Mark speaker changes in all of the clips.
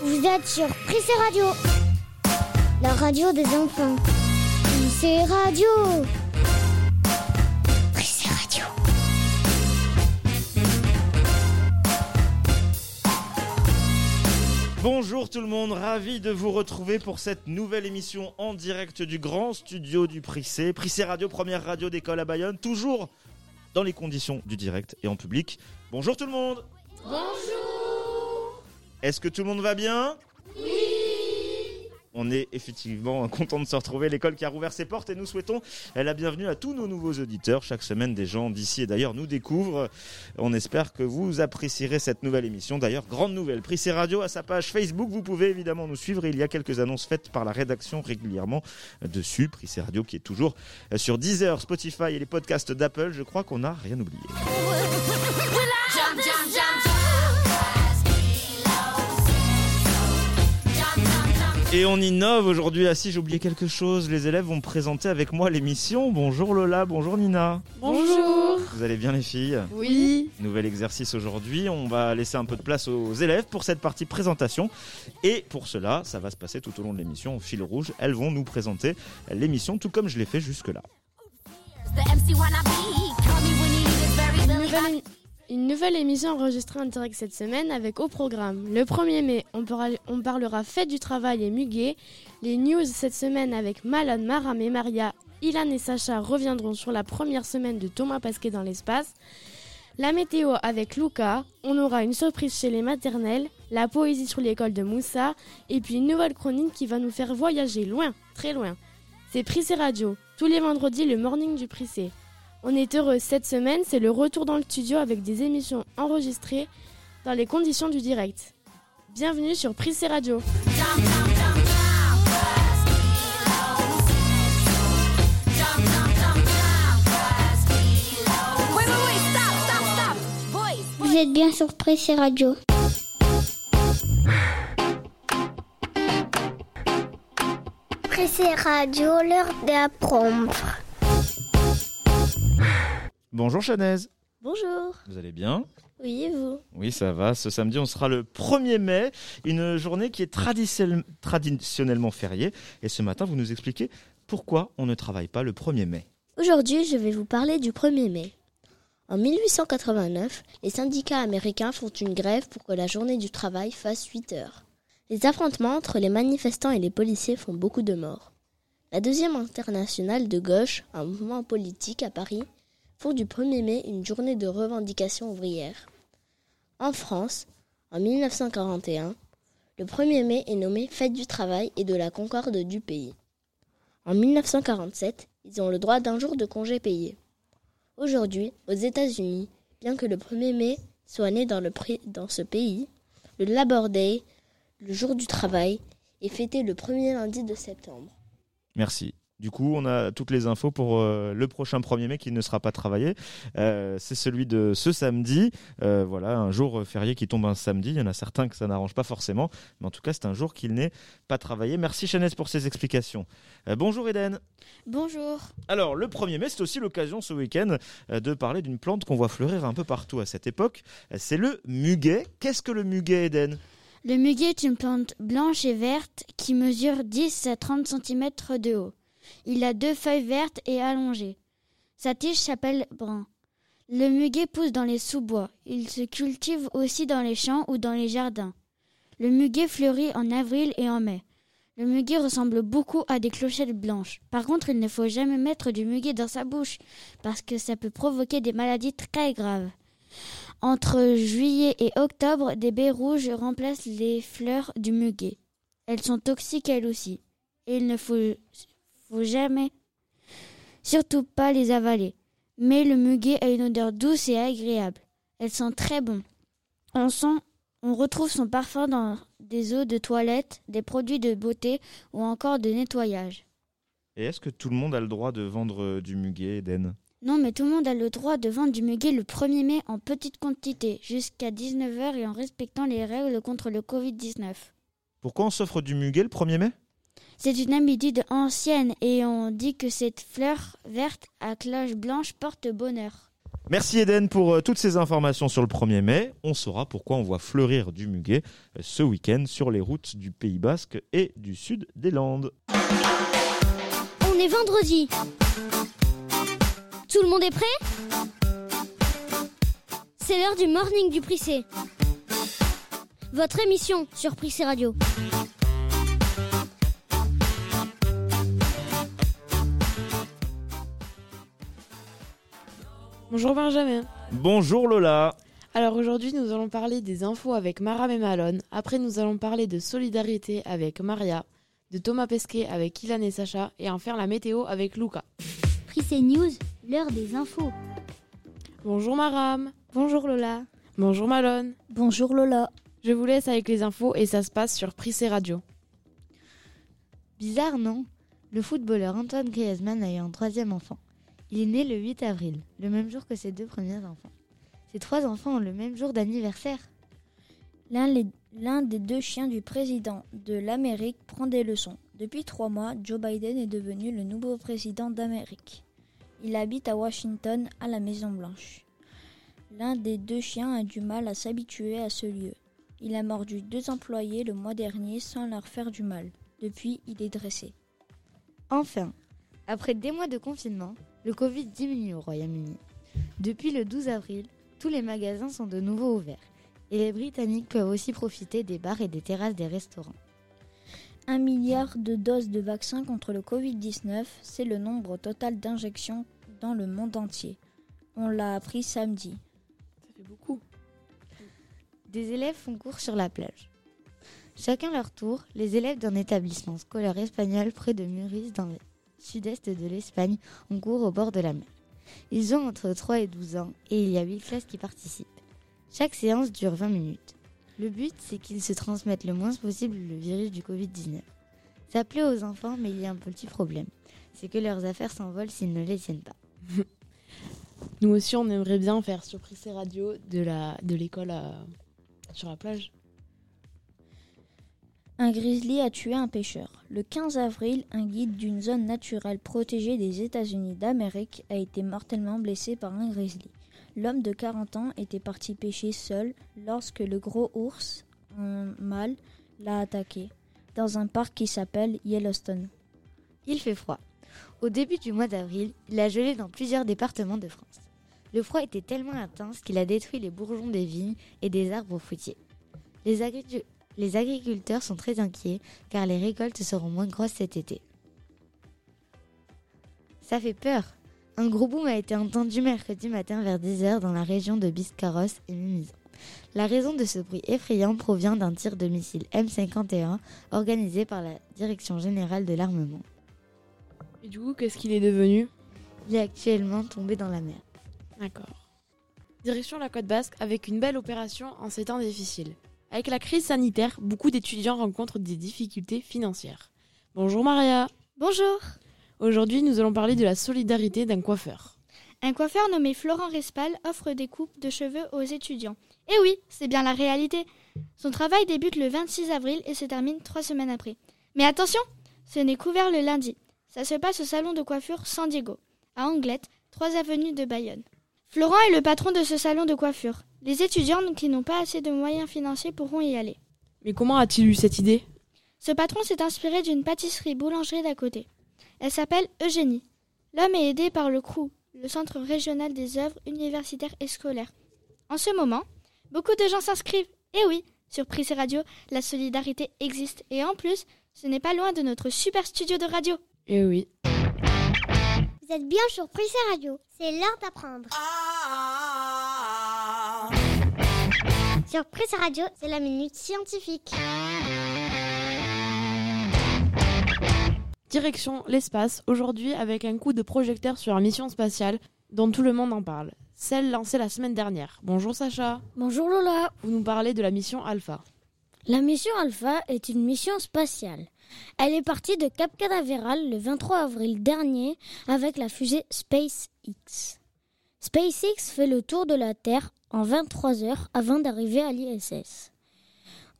Speaker 1: Vous êtes sur Prissé Radio, la radio des enfants. Prissé Radio. Prissé Radio.
Speaker 2: Bonjour tout le monde, ravi de vous retrouver pour cette nouvelle émission en direct du grand studio du Prissé. Prissé Radio, première radio d'école à Bayonne, toujours dans les conditions du direct et en public. Bonjour tout le monde.
Speaker 3: Bonjour.
Speaker 2: Est-ce que tout le monde va bien? On est effectivement content de se retrouver, l'école qui a rouvert ses portes et nous souhaitons la bienvenue à tous nos nouveaux auditeurs. Chaque semaine, des gens d'ici et d'ailleurs nous découvrent. On espère que vous apprécierez cette nouvelle émission. D'ailleurs, grande nouvelle, Prissé Radio à sa page Facebook, vous pouvez évidemment nous suivre. Il y a quelques annonces faites par la rédaction régulièrement dessus. Prissé Radio qui est toujours sur Deezer, Spotify et les podcasts d'Apple. Je crois qu'on n'a rien oublié. Et on innove aujourd'hui. Ah si, j'ai oublié quelque chose. Les élèves vont présenter avec moi l'émission. Bonjour Lola, bonjour Nina.
Speaker 4: Bonjour.
Speaker 2: Vous allez bien les filles?
Speaker 4: Oui.
Speaker 2: Nouvel exercice aujourd'hui. On va laisser un peu de place aux élèves pour cette partie présentation. Et pour cela, ça va se passer tout au long de l'émission au fil rouge. Elles vont nous présenter l'émission tout comme je l'ai fait jusque-là.
Speaker 4: Nouvelle, une nouvelle émission enregistrée en direct cette semaine avec au programme. Le 1er mai, on, parlera fête du travail et muguet. Les news cette semaine avec Malone, Maram et Maria. Ilan et Sacha reviendront sur la première semaine de Thomas Pasquet dans l'espace. La météo avec Luca. On aura une surprise chez les maternelles. La poésie sur l'école de Moussa. Et puis une nouvelle chronique qui va nous faire voyager loin, très loin. C'est Prissé Radio. Tous les vendredis, le morning du Prissé. On est heureux cette semaine, c'est le retour dans le studio avec des émissions enregistrées dans les conditions du direct. Bienvenue sur Radio.
Speaker 3: Stop, stop. Boys,
Speaker 1: Vous êtes bien sur Prissé Radio. Prissé Radio, l'heure d'apprendre.
Speaker 2: Bonjour Chanaise.
Speaker 4: Bonjour.
Speaker 2: Vous allez bien?
Speaker 4: Oui, et vous?
Speaker 2: Oui, ça va. Ce samedi, on sera le 1er mai, une journée qui est traditionnel- traditionnellement fériée. Et ce matin, vous nous expliquez pourquoi on ne travaille pas le 1er mai.
Speaker 5: Aujourd'hui, je vais vous parler du 1er mai. En 1889, les syndicats américains font une grève pour que la journée du travail fasse 8 heures. Les affrontements entre les manifestants et les policiers font beaucoup de morts. La deuxième internationale de gauche, un mouvement politique à Paris, font du 1er mai une journée de revendication ouvrière. En France, en 1941, le 1er mai est nommé Fête du travail et de la concorde du pays. En 1947, ils ont le droit d'un jour de congé payé. Aujourd'hui, aux États-Unis, bien que le 1er mai soit né dans, ce pays, le Labor Day, le jour du travail, est fêté le premier lundi de septembre.
Speaker 2: Merci. Du coup, on a toutes les infos pour euh, le prochain 1er mai qui ne sera pas travaillé. Euh, c'est celui de ce samedi. Euh, voilà, un jour férié qui tombe un samedi. Il y en a certains que ça n'arrange pas forcément. Mais en tout cas, c'est un jour qu'il n'est pas travaillé. Merci Chanès pour ces explications. Bonjour Eden.
Speaker 5: Bonjour.
Speaker 2: Alors, le 1er mai, c'est aussi l'occasion ce week-end de parler d'une plante qu'on voit fleurir un peu partout à cette époque. C'est le muguet. Qu'est-ce que le muguet, Eden?
Speaker 6: Le muguet est une plante blanche et verte qui mesure 10 à 30 cm de haut. Il a deux feuilles vertes et allongées. Sa tige s'appelle brun. Le muguet pousse dans les sous-bois. Il se cultive aussi dans les champs ou dans les jardins. Le muguet fleurit en avril et en mai. Le muguet ressemble beaucoup à des clochettes blanches. Par contre, il ne faut jamais mettre du muguet dans sa bouche parce que ça peut provoquer des maladies très graves. Entre juillet et octobre, des baies rouges remplacent les fleurs du muguet. Elles sont toxiques elles aussi. Et il ne faut, jamais, surtout pas les avaler. Mais le muguet a une odeur douce et agréable. Elles sont très bon. On sent, on retrouve son parfum dans des eaux de toilette, des produits de beauté ou encore de nettoyage.
Speaker 2: Et est-ce que tout le monde a le droit de vendre euh, du muguet, Eden?
Speaker 6: Non, mais tout le monde a le droit de vendre du muguet le 1er mai en petite quantité, jusqu'à 19h et en respectant les règles contre le Covid-19.
Speaker 2: Pourquoi on s'offre du muguet le 1er mai?
Speaker 6: C'est une habitude ancienne et on dit que cette fleur verte à cloche blanche porte bonheur.
Speaker 2: Merci Eden pour euh, toutes ces informations sur le 1er mai. On saura pourquoi on voit fleurir du muguet euh, ce week-end sur les routes du Pays Basque et du sud des Landes.
Speaker 7: On est vendredi. Tout le monde est prêt C'est l'heure du morning du Prissé. Votre émission sur Prissé Radio.
Speaker 8: Bonjour Benjamin.
Speaker 2: Bonjour Lola.
Speaker 8: Alors aujourd'hui, nous allons parler des infos avec Maram et Malone. Après, nous allons parler de solidarité avec Maria, de Thomas Pesquet avec Ilan et Sacha, et en faire la météo avec Luca.
Speaker 7: Prissé News, l'heure des infos.
Speaker 8: Bonjour Maram.
Speaker 9: Bonjour Lola.
Speaker 8: Bonjour Malone.
Speaker 9: Bonjour Lola.
Speaker 8: Je vous laisse avec les infos et ça se passe sur Prissé Radio.
Speaker 10: Bizarre, non? Le footballeur Antoine Griezmann a eu un troisième enfant. Il est né le 8 avril, le même jour que ses deux premiers enfants. Ces trois enfants ont le même jour d'anniversaire.
Speaker 9: L'un des deux chiens du président de l'Amérique prend des leçons. Depuis trois mois, Joe Biden est devenu le nouveau président d'Amérique. Il habite à Washington, à la Maison Blanche. L'un des deux chiens a du mal à s'habituer à ce lieu. Il a mordu deux employés le mois dernier sans leur faire du mal. Depuis, il est dressé.
Speaker 10: Enfin, après des mois de confinement, le Covid diminue au Royaume-Uni. Depuis le 12 avril, tous les magasins sont de nouveau ouverts. Et les Britanniques peuvent aussi profiter des bars et des terrasses des restaurants.
Speaker 9: Un milliard de doses de vaccins contre le Covid-19, c'est le nombre total d'injections dans le monde entier. On l'a appris samedi.
Speaker 8: Ça fait beaucoup.
Speaker 10: Des élèves font cours sur la plage. Chacun leur tour, les élèves d'un établissement scolaire espagnol près de Muris dans le sud-est de l'Espagne ont cours au bord de la mer. Ils ont entre 3 et 12 ans et il y a 8 classes qui participent. Chaque séance dure 20 minutes. Le but, c'est qu'ils se transmettent le moins possible le virus du Covid-19. Ça plaît aux enfants, mais il y a un petit problème. C'est que leurs affaires s'envolent s'ils ne les tiennent pas.
Speaker 8: Nous aussi, on aimerait bien faire sur Prissé Radio de la de l'école à- sur la plage.
Speaker 9: Un grizzly a tué un pêcheur. Le 15 avril, un guide d'une zone naturelle protégée des États-Unis d'Amérique a été mortellement blessé par un grizzly. L'homme de 40 ans était parti pêcher seul lorsque le gros ours, un mâle, l'a attaqué dans un parc qui s'appelle Yellowstone.
Speaker 10: Il fait froid. Au début du mois d'avril, il a gelé dans plusieurs départements de France. Le froid était tellement intense qu'il a détruit les bourgeons des vignes et des arbres fruitiers. Les, les agriculteurs sont très inquiets car les récoltes seront moins grosses cet été. Ça fait peur. Un gros boom a été entendu mercredi matin vers 10h dans la région de Biscarrosse et Mimizan. La raison de ce bruit effrayant provient d'un tir de missile M51 organisé par la Direction générale de l'armement.
Speaker 8: Et du coup, qu'est-ce qu'il est devenu?
Speaker 10: Il est actuellement tombé dans la mer.
Speaker 8: D'accord. Direction la côte basque avec une belle opération en ces temps difficiles. Avec la crise sanitaire, beaucoup d'étudiants rencontrent des difficultés financières. Bonjour Maria.
Speaker 11: Bonjour.
Speaker 8: Aujourd'hui, nous allons parler de la solidarité d'un coiffeur.
Speaker 11: Un coiffeur nommé Florent Respal offre des coupes de cheveux aux étudiants. Et oui, c'est bien la réalité. Son travail débute le 26 avril et se termine trois semaines après. Mais attention, ce n'est couvert le lundi. Ça se passe au salon de coiffure San Diego, à Anglette, 3 avenue de Bayonne. Florent est le patron de ce salon de coiffure. Les étudiants qui n'ont pas assez de moyens financiers pourront y aller.
Speaker 8: Mais comment a-t-il eu cette idée?
Speaker 11: Ce patron s'est inspiré d'une pâtisserie boulangerie d'à côté. Elle s'appelle Eugénie. L'homme est aidé par le CRU, le Centre régional des œuvres universitaires et scolaires. En ce moment, beaucoup de gens s'inscrivent. Et oui, sur Prissé Radio, la solidarité existe. Et en plus, ce n'est pas loin de notre super studio de radio.
Speaker 8: Eh oui.
Speaker 7: Vous êtes bien sur Prissé Radio. C'est l'heure d'apprendre. Sur Prissé Radio, c'est la minute scientifique.
Speaker 8: Direction l'espace, aujourd'hui avec un coup de projecteur sur la mission spatiale dont tout le monde en parle. Celle lancée la semaine dernière. Bonjour Sacha.
Speaker 9: Bonjour Lola.
Speaker 8: Vous nous parlez de la mission Alpha.
Speaker 9: La mission Alpha est une mission spatiale. Elle est partie de Cap Canaveral le 23 avril dernier avec la fusée SpaceX. SpaceX fait le tour de la Terre en 23 heures avant d'arriver à l'ISS.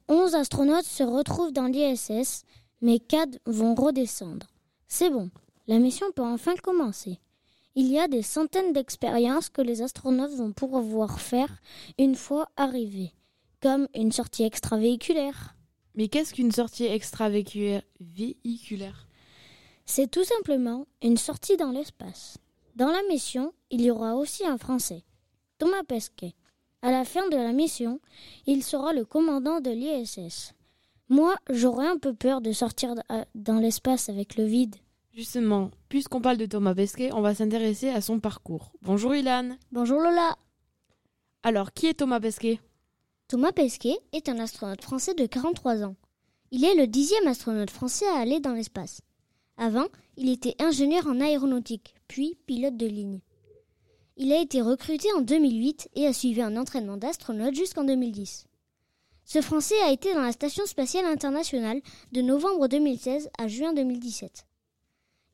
Speaker 9: 11 astronautes se retrouvent dans l'ISS, mais 4 vont redescendre. C'est bon, la mission peut enfin commencer.
Speaker 7: Il y a des centaines d'expériences que les astronautes vont pouvoir faire une fois arrivés, comme une sortie extravéhiculaire.
Speaker 8: Mais qu'est-ce qu'une sortie extravéhiculaire véhiculaire?
Speaker 7: C'est tout simplement une sortie dans l'espace. Dans la mission, il y aura aussi un Français, Thomas Pesquet. À la fin de la mission, il sera le commandant de l'ISS. Moi, j'aurais un peu peur de sortir à- dans l'espace avec le vide.
Speaker 8: Justement, puisqu'on parle de Thomas Pesquet, on va s'intéresser à son parcours. Bonjour Ilan.
Speaker 7: Bonjour Lola.
Speaker 8: Alors, qui est Thomas Pesquet
Speaker 7: Thomas Pesquet est un astronaute français de 43 ans. Il est le dixième astronaute français à aller dans l'espace. Avant, il était ingénieur en aéronautique, puis pilote de ligne. Il a été recruté en 2008 et a suivi un entraînement d'astronaute jusqu'en 2010. Ce Français a été dans la Station spatiale internationale de novembre 2016 à juin 2017.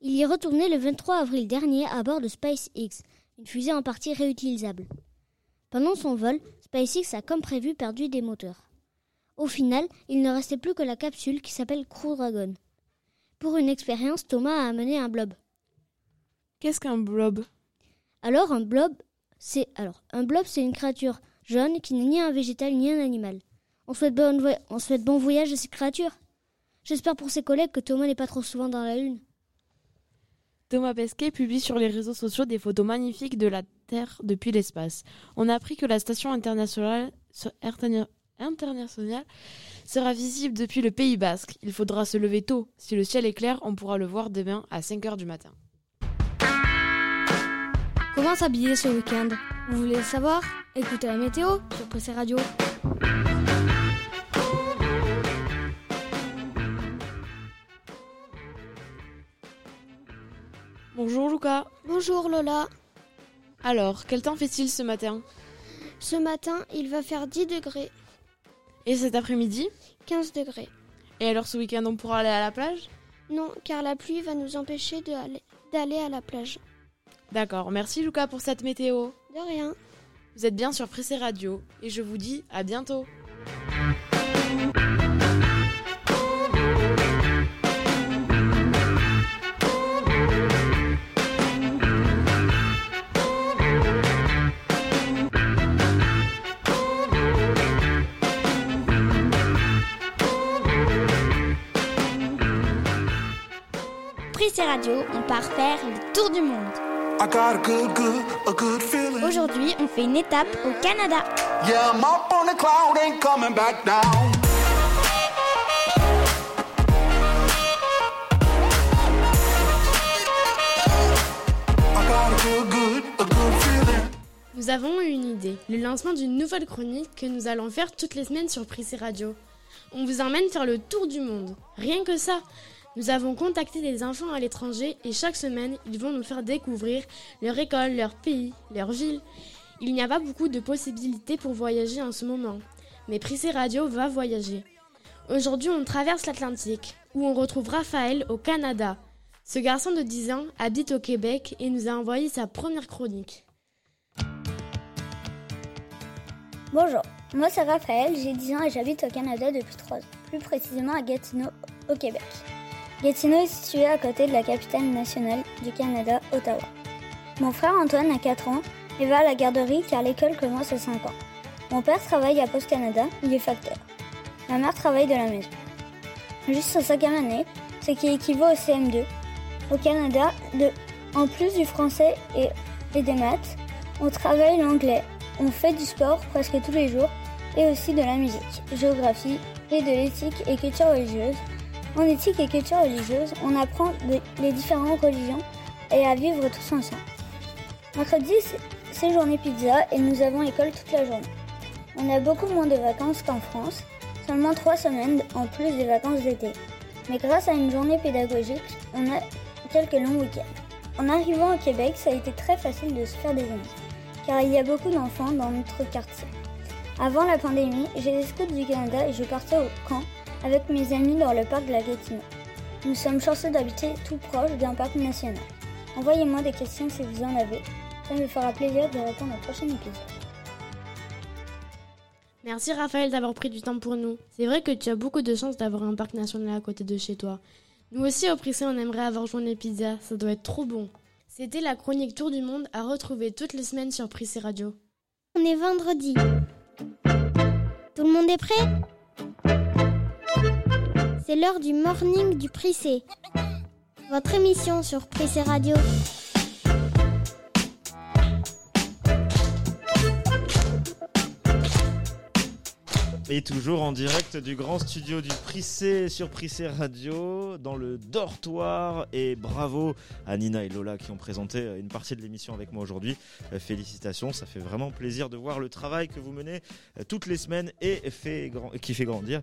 Speaker 7: Il y est retourné le 23 avril dernier à bord de SpaceX, une fusée en partie réutilisable. Pendant son vol, SpaceX a comme prévu perdu des moteurs. Au final, il ne restait plus que la capsule qui s'appelle Crew Dragon. Pour une expérience, Thomas a amené un blob.
Speaker 8: Qu'est-ce qu'un blob?
Speaker 7: Alors un blob, c'est alors un blob, c'est une créature jaune qui n'est ni un végétal ni un animal. On souhaite bon, voy- on souhaite bon voyage à cette créature. J'espère pour ses collègues que Thomas n'est pas trop souvent dans la lune.
Speaker 8: Thomas Pesquet publie sur les réseaux sociaux des photos magnifiques de la Terre depuis l'espace. On a appris que la station internationale, sera visible depuis le Pays Basque. Il faudra se lever tôt. Si le ciel est clair, on pourra le voir demain à 5 heures du matin.
Speaker 6: Comment s'habiller ce week-end? Vous voulez le savoir? Écoutez la météo sur Pressé Radio.
Speaker 8: Bonjour Lucas.
Speaker 12: Bonjour Lola.
Speaker 8: Alors, quel temps fait-il ce matin?
Speaker 12: Ce matin, il va faire 10 degrés,
Speaker 8: Et cet après-midi?
Speaker 12: 15 degrés.
Speaker 8: Et alors ce week-end, on pourra aller à la plage?
Speaker 12: Non, car la pluie va nous empêcher d'aller à la plage.
Speaker 8: D'accord, merci Lucas pour cette météo.
Speaker 12: De rien.
Speaker 8: Vous êtes bien sur Pressé Radio et je vous dis à bientôt.
Speaker 9: Prissé Radio, on part faire le tour du monde. Aujourd'hui, on fait une étape au Canada.
Speaker 13: Yeah, I'm up on the cloud, ain't coming back down. I got a good, good, a good feeling.
Speaker 8: Nous avons eu une idée, le lancement d'une nouvelle chronique que nous allons faire toutes les semaines sur Prissé Radio. On vous emmène faire le tour du monde. Rien que ça. Nous avons contacté des enfants à l'étranger et chaque semaine, ils vont nous faire découvrir leur école, leur pays, leur ville. Il n'y a pas beaucoup de possibilités pour voyager en ce moment, mais Prissé Radio va voyager. Aujourd'hui, on traverse l'Atlantique, où on retrouve Raphaël au Canada. Ce garçon de 10 ans habite au Québec et nous a envoyé sa première chronique.
Speaker 14: Bonjour, moi c'est Raphaël, j'ai 10 ans et j'habite au Canada depuis 3 ans, plus précisément à Gatineau, au Québec. Gatineau est situé à côté de la capitale nationale du Canada, Ottawa. Mon frère Antoine a 4 ans et va à la garderie car l'école commence à 5 ans. Mon père travaille à Post Canada, il est facteur. Ma mère travaille de la maison. Jusqu'en cinquième année, ce qui équivaut au CM2. Au Canada, en plus du français et, et des maths, on travaille l'anglais, on fait du sport presque tous les jours et aussi de la musique, géographie et de l'éthique et culture religieuse. En éthique et culture religieuse, on apprend les différentes religions et à vivre tous ensemble. Mercredi, c'est- journée pizza et nous avons école toute la journée. On a beaucoup moins de vacances qu'en France, seulement trois semaines en plus des vacances d'été. Mais grâce à une journée pédagogique, on a quelques longs week-ends. En arrivant au Québec, ça a été très facile de se faire des amis, car il y a beaucoup d'enfants dans notre quartier. Avant la pandémie, j'ai les scouts du Canada et je partais au camp avec mes amis dans le parc de la Gatineau. Nous sommes chanceux d'habiter tout proche d'un parc national. Envoyez-moi des questions si vous en avez. Ça me fera plaisir de répondre au prochain épisode.
Speaker 8: Merci Raphaël d'avoir pris du temps pour nous. C'est vrai que tu as beaucoup de chance d'avoir un parc national à côté de chez toi. Nous aussi au Prissé on aimerait avoir journée pizza, ça doit être trop bon. C'était la chronique Tour du Monde à retrouver toutes les semaines sur Prissé Radio.
Speaker 7: On est vendredi. Tout le monde est prêt? C'est l'heure du morning du Prissé. Votre émission sur Prissé Radio.
Speaker 2: Et toujours en direct du grand studio du Prissé sur Prissé Radio, dans le dortoir. Et bravo à Nina et Lola qui ont présenté euh, une partie de l'émission avec moi aujourd'hui. Euh, Félicitations, ça fait vraiment plaisir de voir le travail que vous menez euh, toutes les semaines et qui fait grandir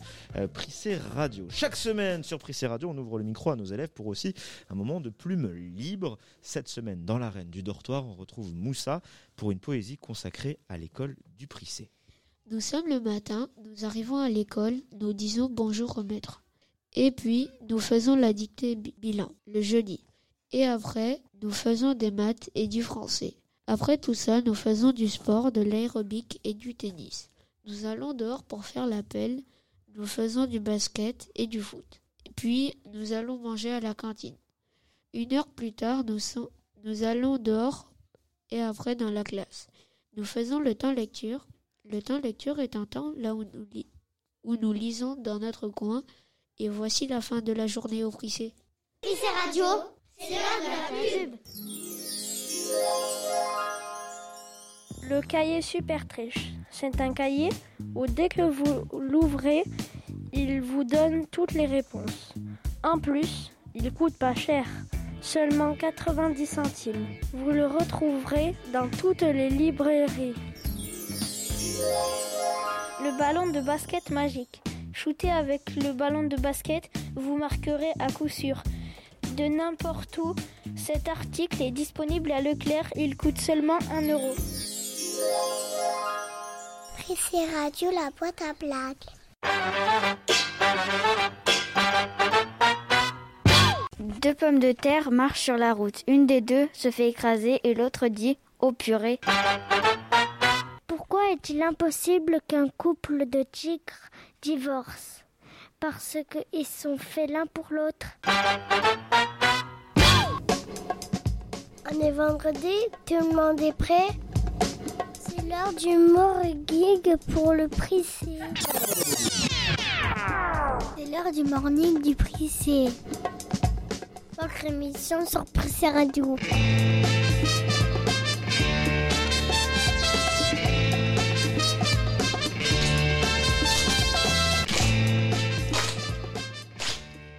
Speaker 2: Prissé Radio. Chaque semaine sur Prissé Radio, on ouvre le micro à nos élèves pour aussi un moment de plume libre. Cette semaine, dans l'arène du dortoir, on retrouve Moussa pour une poésie consacrée à l'école du Prissé.
Speaker 15: Nous sommes le matin, nous arrivons à l'école, nous disons bonjour au maître. Et puis, nous faisons la dictée bi- bilan, le jeudi. Et après, nous faisons des maths et du français. Après tout ça, nous faisons du sport, de l'aérobic et du tennis. Nous allons dehors pour faire l'appel, nous faisons du basket et du foot. Puis, nous allons manger à la cantine. Une heure plus tard, nous, nous allons dehors et après dans la classe. Nous faisons le temps lecture. Le temps lecture est un temps là où nous, li- où nous lisons dans notre coin. Et voici la fin de la journée au Prissé.
Speaker 7: Prissé Radio, c'est l'heure de la pub.
Speaker 12: Le cahier Super Triche. C'est un cahier où dès que vous l'ouvrez, il vous donne toutes les réponses. En plus, il coûte pas cher, seulement 90 centimes. Vous le retrouverez dans toutes les librairies. Le ballon de basket magique. Shooter avec le ballon de basket, vous marquerez à coup sûr. De n'importe où, cet article est disponible à Leclerc, il coûte seulement 1 euro.
Speaker 7: Prissé Radio, la boîte à blagues.
Speaker 6: Deux pommes de terre marchent sur la route. Une des deux se fait écraser et l'autre dit Oh purée.
Speaker 7: Est-il impossible qu'un couple de tigres divorce Parce qu'ils sont faits l'un pour l'autre? On est vendredi, tout le monde est prêt? C'est l'heure du morning pour le Prissé. C'est l'heure du morning du Prissé. Votre émission sur Prissé Radio.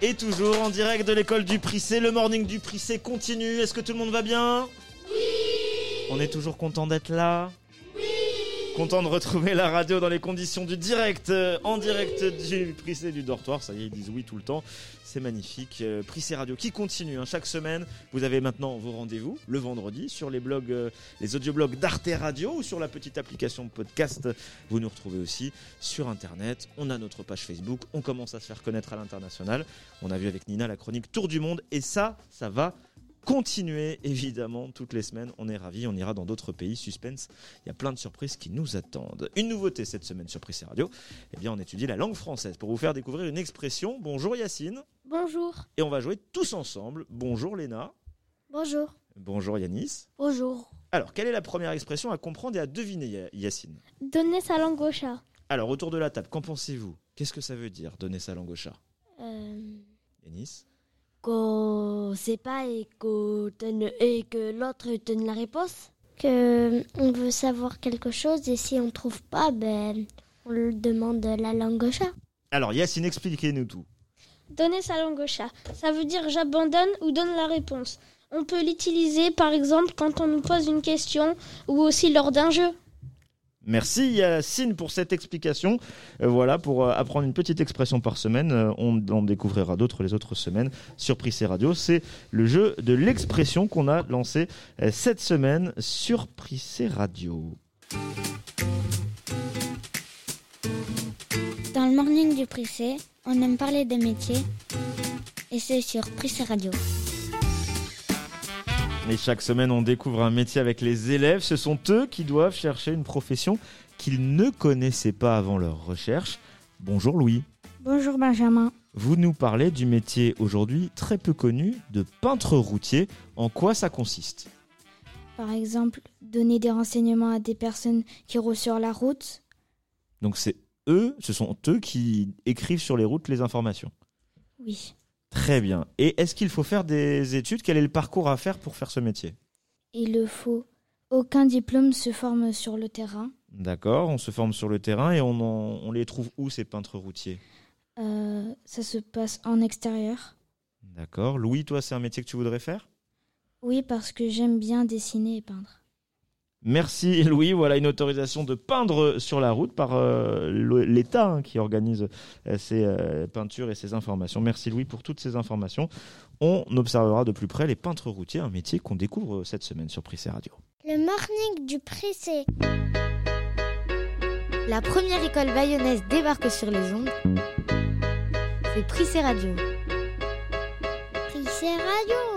Speaker 2: Et toujours en direct de l'école du Prissé, le morning du Prissé continue. Est-ce que tout le monde va bien? Oui! On est toujours content d'être là? Content de retrouver la radio dans les conditions du direct, euh, en direct du Prissé du dortoir. Ça y est, ils disent oui tout le temps. C'est magnifique. Euh, Prissé Radio qui continue hein, chaque semaine. Vous avez maintenant vos rendez-vous le vendredi sur les blogs, euh, les audioblogs d'Arte Radio ou sur la petite application podcast. Vous nous retrouvez aussi sur Internet. On a notre page Facebook. On commence à se faire connaître à l'international. On a vu avec Nina la chronique Tour du Monde. Et ça, ça va continuer évidemment toutes les semaines. On est ravis. On ira dans d'autres pays. Suspense. Il y a plein de surprises qui nous attendent. Une nouveauté cette semaine sur Prissé Radio. Eh bien, on étudie la langue française pour vous faire découvrir une expression. Bonjour Yacine.
Speaker 12: Bonjour.
Speaker 2: Et on va jouer tous ensemble. Bonjour Léna.
Speaker 7: Bonjour.
Speaker 2: Bonjour Yanis.
Speaker 12: Bonjour.
Speaker 2: Alors, quelle est la première expression à comprendre et à deviner, Ya- Yacine?
Speaker 12: Donner sa langue au chat.
Speaker 2: Alors, autour de la table, qu'en pensez-vous? Qu'est-ce que ça veut dire, donner sa langue au chat?
Speaker 7: Euh,
Speaker 2: Yanis?
Speaker 16: Qu'on sait pas et, qu'on donne- et que l'autre donne la réponse?
Speaker 7: Que on veut savoir quelque chose et si on trouve pas, ben on le demande la langue au chat.
Speaker 2: Alors, Yacine, expliquez-nous tout.
Speaker 12: Donner sa langue au chat. Ça veut dire j'abandonne ou donne la réponse. On peut l'utiliser par exemple quand on nous pose une question ou aussi lors d'un jeu.
Speaker 2: Merci Yacine pour cette explication. Euh, voilà, pour euh, apprendre une petite expression par semaine, euh, on en découvrira d'autres les autres semaines sur Prissé Radio. C'est le jeu de l'expression qu'on a lancé cette semaine sur Prissé Radio.
Speaker 6: Dans le morning du Prissé, on aime parler des métiers et c'est sur Prissé Radio.
Speaker 2: Et chaque semaine, on découvre un métier avec les élèves. Ce sont eux qui doivent chercher une profession qu'ils ne connaissaient pas avant leur recherche. Bonjour Louis.
Speaker 6: Bonjour Benjamin.
Speaker 2: vous nous parlez du métier aujourd'hui très peu connu de peintre routier. En quoi ça consiste?
Speaker 6: Par exemple, donner des renseignements à des personnes qui roulent sur la route.
Speaker 2: Donc c'est eux, ce sont eux qui écrivent sur les routes les informations?
Speaker 6: Oui.
Speaker 2: Très bien. Et est-ce qu'il faut faire des études? Quel est le parcours à faire pour faire ce métier?
Speaker 6: Il le faut. Aucun diplôme se forme sur le terrain.
Speaker 2: D'accord, on se forme sur le terrain et on, en- on les trouve où ces peintres routiers?
Speaker 6: Euh, ça se passe en extérieur.
Speaker 2: D'accord. Louis, toi, c'est un métier que tu voudrais faire?
Speaker 6: Oui, parce que j'aime bien dessiner et peindre.
Speaker 2: Merci Louis, voilà une autorisation de peindre sur la route par euh, l'État hein, qui organise euh, ces euh, peintures et ces informations. Merci Louis pour toutes ces informations. On observera de plus près les peintres routiers, un métier qu'on découvre cette semaine sur Prissé Radio.
Speaker 1: Le morning du Prissé.
Speaker 10: La première école bayonnaise débarque sur les ondes. C'est Prissé Radio.
Speaker 1: Prissé Radio.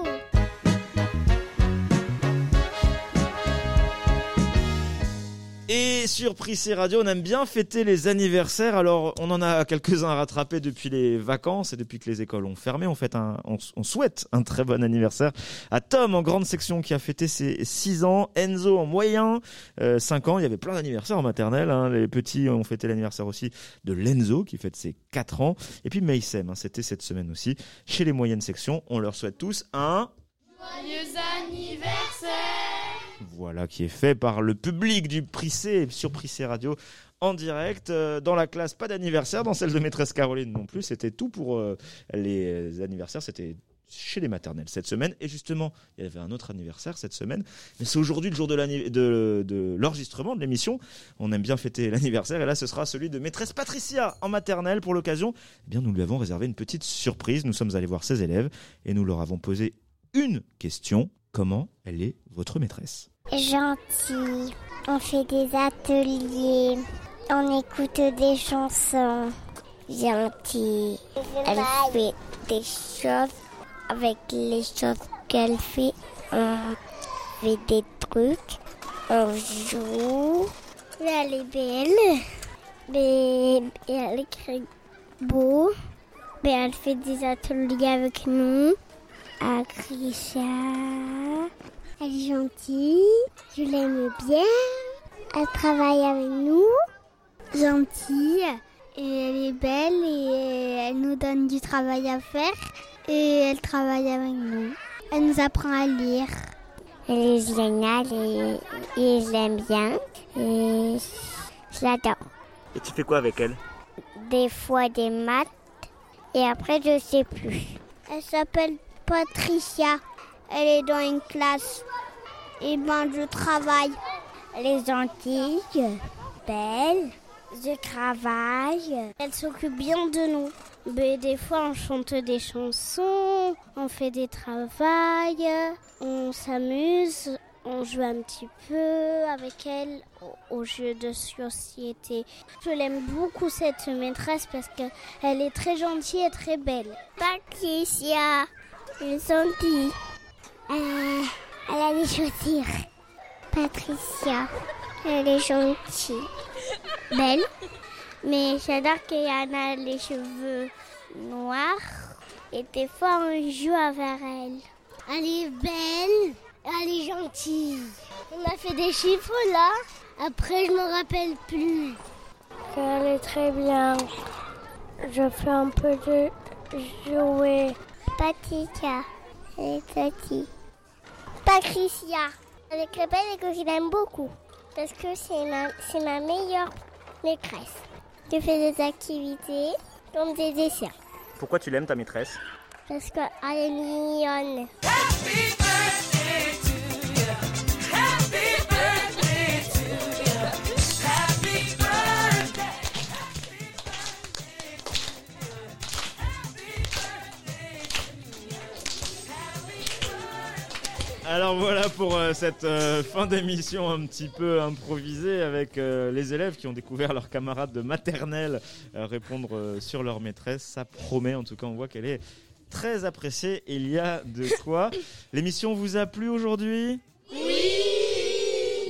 Speaker 2: Et sur Prissé Radio, on aime bien fêter les anniversaires. Alors, on en a quelques-uns à rattraper depuis les vacances et depuis que les écoles ont fermé. On, fait un, on, souhaite un très bon anniversaire à Tom en grande section qui a fêté ses 6 ans, Enzo en moyen, euh, 5 ans. Il y avait plein d'anniversaires en maternelle. hein. Les petits ont fêté l'anniversaire aussi de Lenzo qui fête ses 4 ans. Et puis Meissem, hein, c'était cette semaine aussi. Chez les moyennes sections, on leur souhaite tous un...
Speaker 8: Joyeux anniversaire
Speaker 2: Voilà, qui est fait par le public du Prissé sur Prissé Radio en direct. Euh, dans la classe, pas d'anniversaire. Dans celle de maîtresse Caroline non plus. C'était tout pour euh, les anniversaires. C'était chez les maternelles cette semaine. Et justement, il y avait un autre anniversaire cette semaine. Mais c'est aujourd'hui le jour de l'anni- de- l'enregistrement de l'émission. On aime bien fêter l'anniversaire. Et là, ce sera celui de maîtresse Patricia en maternelle. Pour l'occasion, eh bien, nous lui avons réservé une petite surprise. Nous sommes allés voir ses élèves et nous leur avons posé une question. Comment elle est votre maîtresse?
Speaker 1: Gentil. On fait des ateliers. On écoute des chansons. Gentil. Elle fait des choses. Avec les choses qu'elle fait, on fait des trucs. On joue. Elle est belle. Mais elle écrit beau. Mais elle fait des ateliers avec nous. Agricia. Elle est gentille. Je l'aime bien. Elle travaille avec nous. Gentille. Et elle est belle et elle nous donne du travail à faire. Et elle travaille avec nous. Elle nous apprend à lire. Elle est géniale et, et je l'aime bien. Et je l'adore.
Speaker 2: Et tu fais quoi avec elle?
Speaker 1: Des fois des maths. Et après, je sais plus. Elle s'appelle Patricia. Elle est dans une classe. Et ben, je travaille. Elle est gentille, belle. Je travaille. Elle s'occupe bien de nous. Mais des fois, on chante des chansons, on fait des travails, on s'amuse, on joue un petit peu avec elle au, au jeu de société. Je l'aime beaucoup cette maîtresse parce qu'elle est très gentille et très belle. Patricia, elle est gentille. Euh, elle a des chaussures. Patricia, elle est gentille. Belle. Mais j'adore en a les cheveux noirs. Et des fois, on joue avec elle. Elle est belle. Elle est gentille. On a fait des chiffres là. Après, je me rappelle plus. Elle est très bien. Je fais un peu de jouer. Patricia. Elle est gentille. Patricia. Elle est très belle et que je l'aime beaucoup. Parce que c'est ma, c'est ma meilleure maîtresse. Je fais des activités comme des dessins.
Speaker 2: Pourquoi tu l'aimes ta maîtresse?
Speaker 1: Parce qu'elle est mignonne.
Speaker 2: Alors voilà pour euh, cette euh, fin d'émission un petit peu improvisée avec euh, les élèves qui ont découvert leurs camarades de maternelle euh, répondre euh, sur leur maîtresse. Ça promet, en tout cas on voit qu'elle est très appréciée et il y a de quoi. L'émission vous a plu aujourd'hui?
Speaker 3: Oui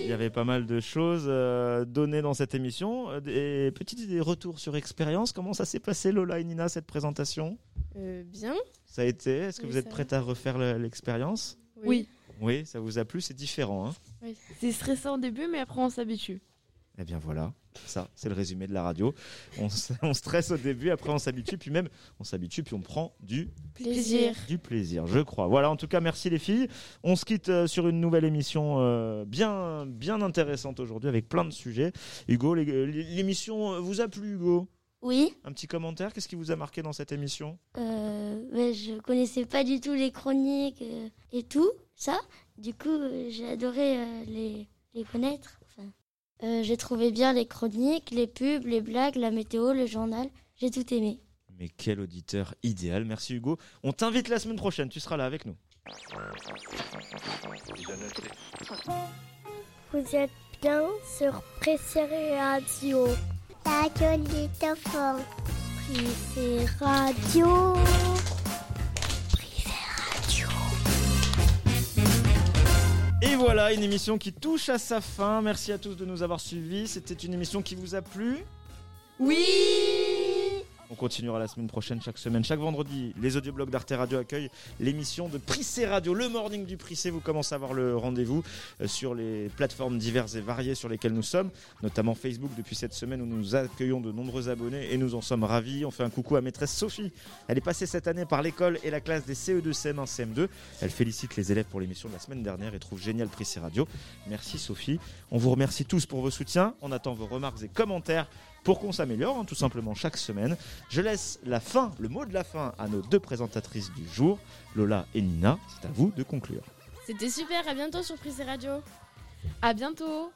Speaker 2: Il y avait pas mal de choses euh, données dans cette émission. Des petits des retours sur expérience. Comment ça s'est passé, Lola et Nina, cette présentation?
Speaker 4: Euh, bien.
Speaker 2: Ça a été? Est-ce que
Speaker 4: Oui,
Speaker 2: vous êtes prête à refaire le- l'expérience?
Speaker 8: Oui.
Speaker 2: Oui, ça vous a plu C'est différent. Hein
Speaker 8: C'est stressant au début, mais après on s'habitue.
Speaker 2: Eh bien voilà, ça, c'est le résumé de la radio. On, on stresse au début, après on s'habitue, puis même on s'habitue, puis on prend du
Speaker 4: Plaisir.
Speaker 2: Du plaisir, je crois. Voilà, en tout cas, merci les filles. On se quitte euh, sur une nouvelle émission euh, bien, bien intéressante aujourd'hui avec plein de sujets. Hugo, euh, l'émission vous a plu, Hugo?
Speaker 16: Oui,
Speaker 2: Un petit commentaire, qu'est-ce qui vous a marqué dans cette émission?
Speaker 16: Euh, mais je connaissais pas du tout les chroniques euh, et tout ça. Du coup, euh, j'ai adoré euh, les, les connaître. Enfin, euh, j'ai trouvé bien les chroniques, les pubs, les blagues, la météo, le journal. J'ai tout aimé.
Speaker 2: Mais quel auditeur idéal, merci Hugo. On t'invite la semaine prochaine, tu seras là avec nous.
Speaker 1: Vous êtes bien sur Pressé Radio. La gueule fort. Pressé Radio.
Speaker 2: Et voilà, une émission qui touche à sa fin. Merci à tous de nous avoir suivis. C'était une émission qui vous a plu?
Speaker 8: Oui
Speaker 2: On continuera la semaine prochaine, chaque semaine, chaque vendredi. Les audioblogs d'Arte Radio accueillent l'émission de Prissé Radio, le morning du Prissé. Vous commencez à avoir le rendez-vous euh, sur les plateformes diverses et variées sur lesquelles nous sommes, notamment Facebook depuis cette semaine où nous accueillons de nombreux abonnés et nous en sommes ravis. On fait un coucou à maîtresse Sophie. Elle est passée cette année par l'école et la classe des CE2, CM1, CM2. Elle félicite les élèves pour l'émission de la semaine dernière et trouve génial Prissé Radio. Merci Sophie. On vous remercie tous pour vos soutiens. On attend vos remarques et commentaires pour qu'on s'améliore, hein, tout simplement chaque semaine. Je laisse la fin, le mot de la fin à nos deux présentatrices du jour, Lola et Nina. C'est à vous de conclure.
Speaker 4: C'était super, à bientôt sur Prise Radio.
Speaker 8: À bientôt